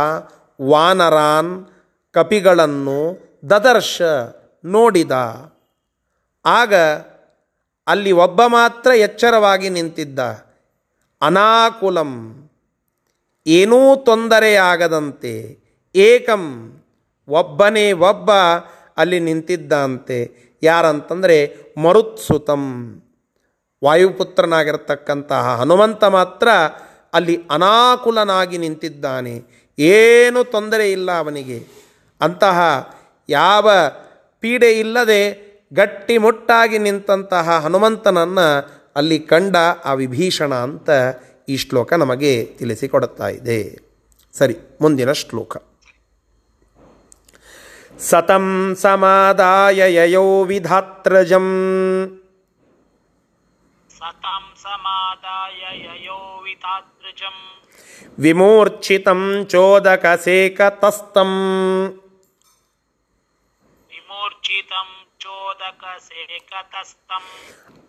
ವಾನರಾನ್ ಕಪಿಗಳನ್ನು ದದರ್ಶ ನೋಡಿದ. ಆಗ ಅಲ್ಲಿ ಒಬ್ಬ ಮಾತ್ರ ಎಚ್ಚರವಾಗಿ ನಿಂತಿದ್ದ. ಅನಾಕುಲಂ, ಏನೂ ತೊಂದರೆಯಾಗದಂತೆ ಏಕಂ, ಒಬ್ಬನೇ ಒಬ್ಬ ಅಲ್ಲಿ ನಿಂತಿದ್ದಂತೆ ಯಾರಂತಂದರೆ ಮರುತ್ಸುತಂ. ವಾಯುಪುತ್ರನಾಗಿರತಕ್ಕಂತಹ ಹನುಮಂತ ಮಾತ್ರ ಅಲ್ಲಿ ಅನಾಕುಲನಾಗಿ ನಿಂತಿದ್ದಾನೆ. ಏನು ತೊಂದರೆ ಇಲ್ಲ ಅವನಿಗೆ. ಅಂತಹ ಯಾವ ಪೀಡೆ ಇಲ್ಲದೆ ಗಟ್ಟಿಮುಟ್ಟಾಗಿ ನಿಂತಹ ಹನುಮಂತನನ್ನು ಅಲ್ಲಿ ಕಂಡ ಆ ವಿಭೀಷಣ ಅಂತ ಈ ಶ್ಲೋಕ ನಮಗೆ ತಿಳಿಸಿಕೊಡುತ್ತಾ ಇದೆ. ಸರಿ, ಮುಂದಿನ ಶ್ಲೋಕ. ಸತಂ ಸಮಾದಾಯ ಯಯೋ ವಿಧಾತ್ರಜಂ. सतां चोदकसेकतस्तम्।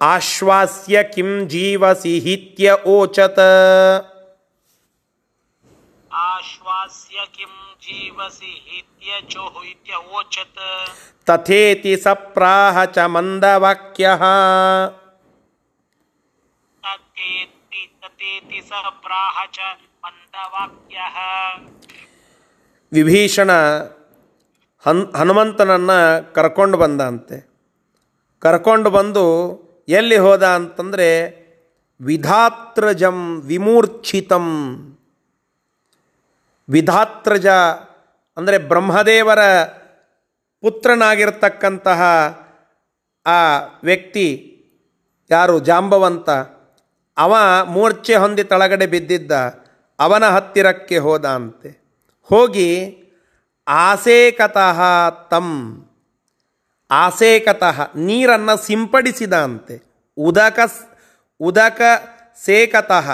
आश्वास्य किं जीवसि हित्य ओचत। आश्वास्य किं जीवसि हित्य ओचत। तथेति सप्राह च मन्दवाक्यः। ಮಂದವಾಕ್ಯ ವಿಭೀಷಣ ಹನ್, ಹನುಮಂತನನ್ನು ಕರ್ಕೊಂಡು ಬಂದಂತೆ ಕರ್ಕೊಂಡು ಬಂದು ಎಲ್ಲಿ ಹೋದ ಅಂತಂದರೆ, ವಿಧಾತ್ರಜಂ ವಿಮೂರ್ಛಿತಂ. ವಿಧಾತ್ರಜ ಅಂದರೆ ಬ್ರಹ್ಮದೇವರ ಪುತ್ರನಾಗಿರ್ತಕ್ಕಂತಹ ಆ ವ್ಯಕ್ತಿ ಯಾರು? ಜಾಂಬವಂತ. ಅವ ಮೂರ್ಛೆ ಹೊಂದಿ ತಳಗಡೆ ಬಿದ್ದಿದ್ದ ಅವನ ಹತ್ತಿರಕ್ಕೆ ಹೋದ ಅಂತೆ ಹೋಗಿ, ಆಸೇಕತಃ ತಂ, ಆಸೇಕತಃ ನೀರನ್ನು ಸಿಂಪಡಿಸಿದ ಅಂತೆ ಉದಕ ಉದಕ ಸೇಕತಃ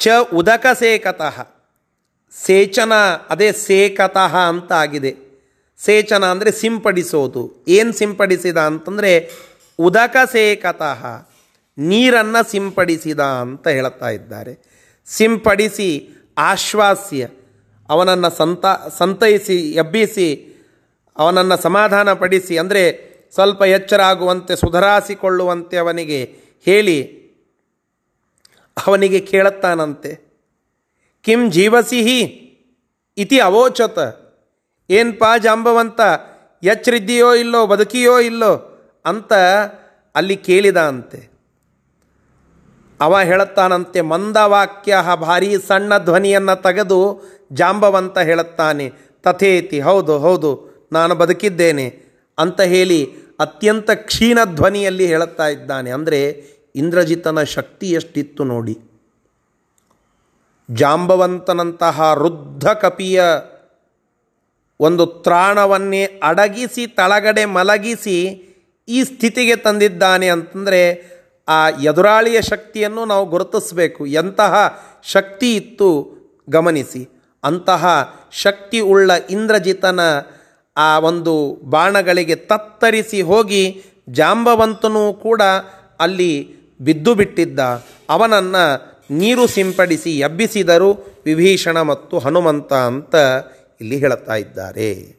ಚ ಉದಕ ಸೇಕತಃ, ಸೇಚನ, ಅದೇ ಸೇಕತಃ ಅಂತ ಆಗಿದೆ ಸೇಚನ ಅಂದರೆ ಸಿಂಪಡಿಸೋದು. ಏನು ಸಿಂಪಡಿಸಿದ ಅಂತಂದರೆ ಉದಕ ಸೇಕತಃ ನೀರನ್ನು ಸಿಂಪಡಿಸಿದ ಅಂತ ಹೇಳುತ್ತಾ ಇದ್ದಾರೆ. ಸಿಂಪಡಿಸಿ, ಆಶ್ವಾಸ್ಯ, ಅವನನ್ನು ಸಂತ, ಸಂತೈಸಿ, ಎಬ್ಬಿಸಿ, ಅವನನ್ನು ಸಮಾಧಾನ ಪಡಿಸಿ ಅಂದರೆ ಸ್ವಲ್ಪ ಎಚ್ಚರ ಆಗುವಂತೆ ಸುಧಾರಿಸಿಕೊಳ್ಳುವಂತೆ ಅವನಿಗೆ ಹೇಳಿ, ಅವನಿಗೆ ಕೇಳುತ್ತಾನಂತೆ. ಕಿಂ ಜೀವಸಿಹಿ ಇತಿ ಅವೋಚತ. ಏನ್ಪಾ ಜಾಂಬವಂತ ಎಚ್ಚರಿದ್ದೀಯೋ ಇಲ್ಲೋ, ಬದುಕಿಯೋ ಇಲ್ಲೋ ಅಂತ ಅಲ್ಲಿ ಕೇಳಿದ ಅಂತೆ ಅವ ಹೇಳುತ್ತಾನಂತೆ, ಮಂದವಾಕ್ಯ ಭಾರಿ ಸಣ್ಣ ಧ್ವನಿಯನ್ನು ತೆಗೆದು ಜಾಂಬವಂತ ಹೇಳುತ್ತಾನೆ. ತಥೇತಿ, ಹೌದು ಹೌದು, ನಾನು ಬದುಕಿದ್ದೇನೆ ಅಂತ ಹೇಳಿ ಅತ್ಯಂತ ಕ್ಷೀಣ ಧ್ವನಿಯಲ್ಲಿ ಹೇಳುತ್ತಾ ಇದ್ದಾನೆ. ಅಂದರೆ ಇಂದ್ರಜಿತನ ಶಕ್ತಿ ಎಷ್ಟಿತ್ತು ನೋಡಿ. ಜಾಂಬವಂತನಂತಹ ರುದ್ಧ ಕಪಿಯ ಒಂದು ತ್ರಾಣವನ್ನೇ ಅಡಗಿಸಿ, ತಳಗಡೆ ಮಲಗಿಸಿ ಈ ಸ್ಥಿತಿಗೆ ತಂದಿದ್ದಾನೆ ಅಂತಂದರೆ ಆ ಎದುರಾಳಿಯ ಶಕ್ತಿಯನ್ನು ನಾವು ಗುರುತಿಸಬೇಕು. ಎಂತಹ ಶಕ್ತಿ ಇತ್ತು ಗಮನಿಸಿ. ಅಂತಹ ಶಕ್ತಿ ಉಳ್ಳ ಇಂದ್ರಜಿತನ ಆ ಒಂದು ಬಾಣಗಳಿಗೆ ತತ್ತರಿಸಿ ಹೋಗಿ ಜಾಂಬವಂತನೂ ಕೂಡ ಅಲ್ಲಿ ಬಿದ್ದು ಬಿಟ್ಟಿದ್ದ. ಅವನನ್ನು ನೀರು ಸಿಂಪಡಿಸಿ ಎಬ್ಬಿಸಿದರು ವಿಭೀಷಣ ಮತ್ತು ಹನುಮಂತ ಅಂತ ಇಲ್ಲಿ ಹೇಳುತ್ತಾ ಇದ್ದಾರೆ.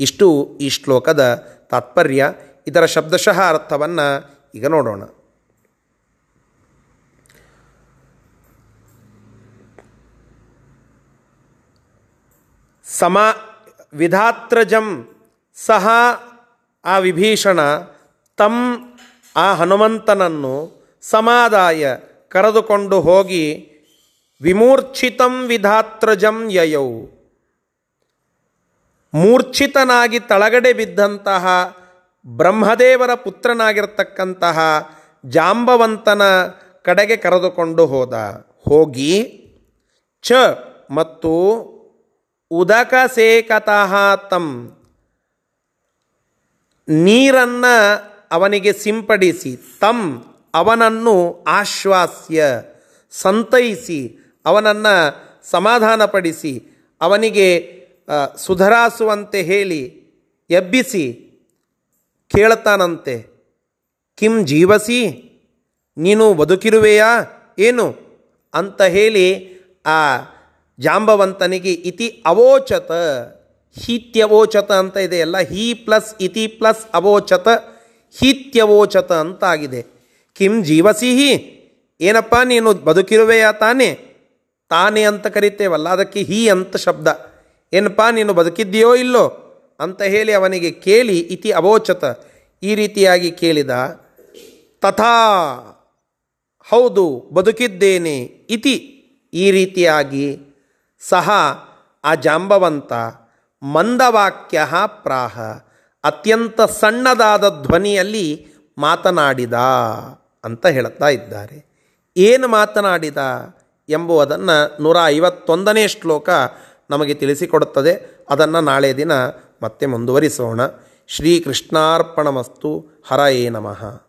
ಇಷ್ಟು ಈ ಶ್ಲೋಕದ ತಾತ್ಪರ್ಯ. ಇದರ ಶಬ್ದಶಃ ಅರ್ಥವನ್ನು ಈಗ ನೋಡೋಣ. ಸಮ ವಿಧಾತ್ರಜಂ ಸಹ ಆ ವಿಭೀಷಣ ತಂ ಆ ಹನುಮಂತನನ್ನು ಸಮಾದಾಯ ಕರೆದುಕೊಂಡು ಹೋಗಿ ವಿಮೂರ್ಛಿತಂ ವಿಧಾತ್ರಜಂ ಯಯೌ. ಮೂರ್ಛಿತನಾಗಿ ತಳಗಡೆ ಬಿದ್ದಂತಹ ಬ್ರಹ್ಮದೇವರ ಪುತ್ರನಾಗಿರ್ತಕ್ಕಂತಹ ಜಾಂಬವಂತನ ಕಡೆಗೆ ಕರೆದುಕೊಂಡು ಹೋದ. ಹೋಗಿ, ಚ ಮತ್ತು ಉದಕ ಸೇಕತಃ ತಂ ನೀರನ್ನು ಅವನಿಗೆ ಸಿಂಪಡಿಸಿ, ತಂ ಅವನನ್ನು ಆಶ್ವಾಸ್ಯ, ಸಂತೈಸಿ, ಅವನನ್ನು ಸಮಾಧಾನಪಡಿಸಿ, ಅವನಿಗೆ ಸುಧರಾಸುವಂತೆ ಹೇಳಿ ಎಬ್ಬಿಸಿ ಕೇಳ್ತಾನಂತೆ. ಕಿಂ ಜೀವಸಿ, ನೀನು ಬದುಕಿರುವೆಯಾ? ಏನು? ಅಂತ ಹೇಳಿ ಆ ಜಾಂಬವಂತನಿಗೆ ಇತಿ ಅವೋಚತ, ಹೀತ್ಯವೋಚತ ಅಂತ ಇದೆಯಲ್ಲ ಹೀ ಪ್ಲಸ್ ಇತಿ ಪ್ಲಸ್ ಅವೋಚತ, ಹೀತ್ಯವೋಚತ ಅಂತ ಆಗಿದೆ ಕಿಂ ಜೀವಸಿಹಿ ಏನಪ್ಪ ನೀನು ಬದುಕಿರುವೆಯಾ ತಾನೇ? ತಾನೇ ಅಂತ ಕರಿತೇವಲ್ಲ, ಅದಕ್ಕೆ ಹೀ ಅಂತ ಶಬ್ದ. ಏನಪ್ಪ ನೀನು ಬದುಕಿದ್ದೀಯೋ ಇಲ್ಲೋ? ಅಂತ ಹೇಳಿ ಅವನಿಗೆ ಕೇಳಿ ಇತಿ ಅವೋಚತ, ಈ ರೀತಿಯಾಗಿ ಕೇಳಿದ, ತಥಾ ಹೌದು ಬದುಕಿದ್ದೇನೆ ಇತಿ, ಈ ರೀತಿಯಾಗಿ ಸಹ ಆ ಜಾಂಬವಂತ ಮಂದವಾಕ್ಯ ಪ್ರಾಹ, ಅತ್ಯಂತ ಸಣ್ಣದಾದ ಧ್ವನಿಯಲ್ಲಿ ಮಾತನಾಡಿದ ಅಂತ ಹೇಳ್ತಾ ಇದ್ದಾರೆ. ಏನು ಮಾತನಾಡಿದ ಎಂಬುದನ್ನು ನೂರ ಐವತ್ತೊಂದನೇ ಶ್ಲೋಕ ನಮಗೆ ತಿಳಿಸಿಕೊಡುತ್ತದೆ. ಅದನ್ನು ನಾಳೆ ದಿನ ಮತ್ತೆ ಮುಂದುವರಿಸೋಣ. ಶ್ರೀಕೃಷ್ಣಾರ್ಪಣಮಸ್ತು ಹರಯೇ ನಮಃ.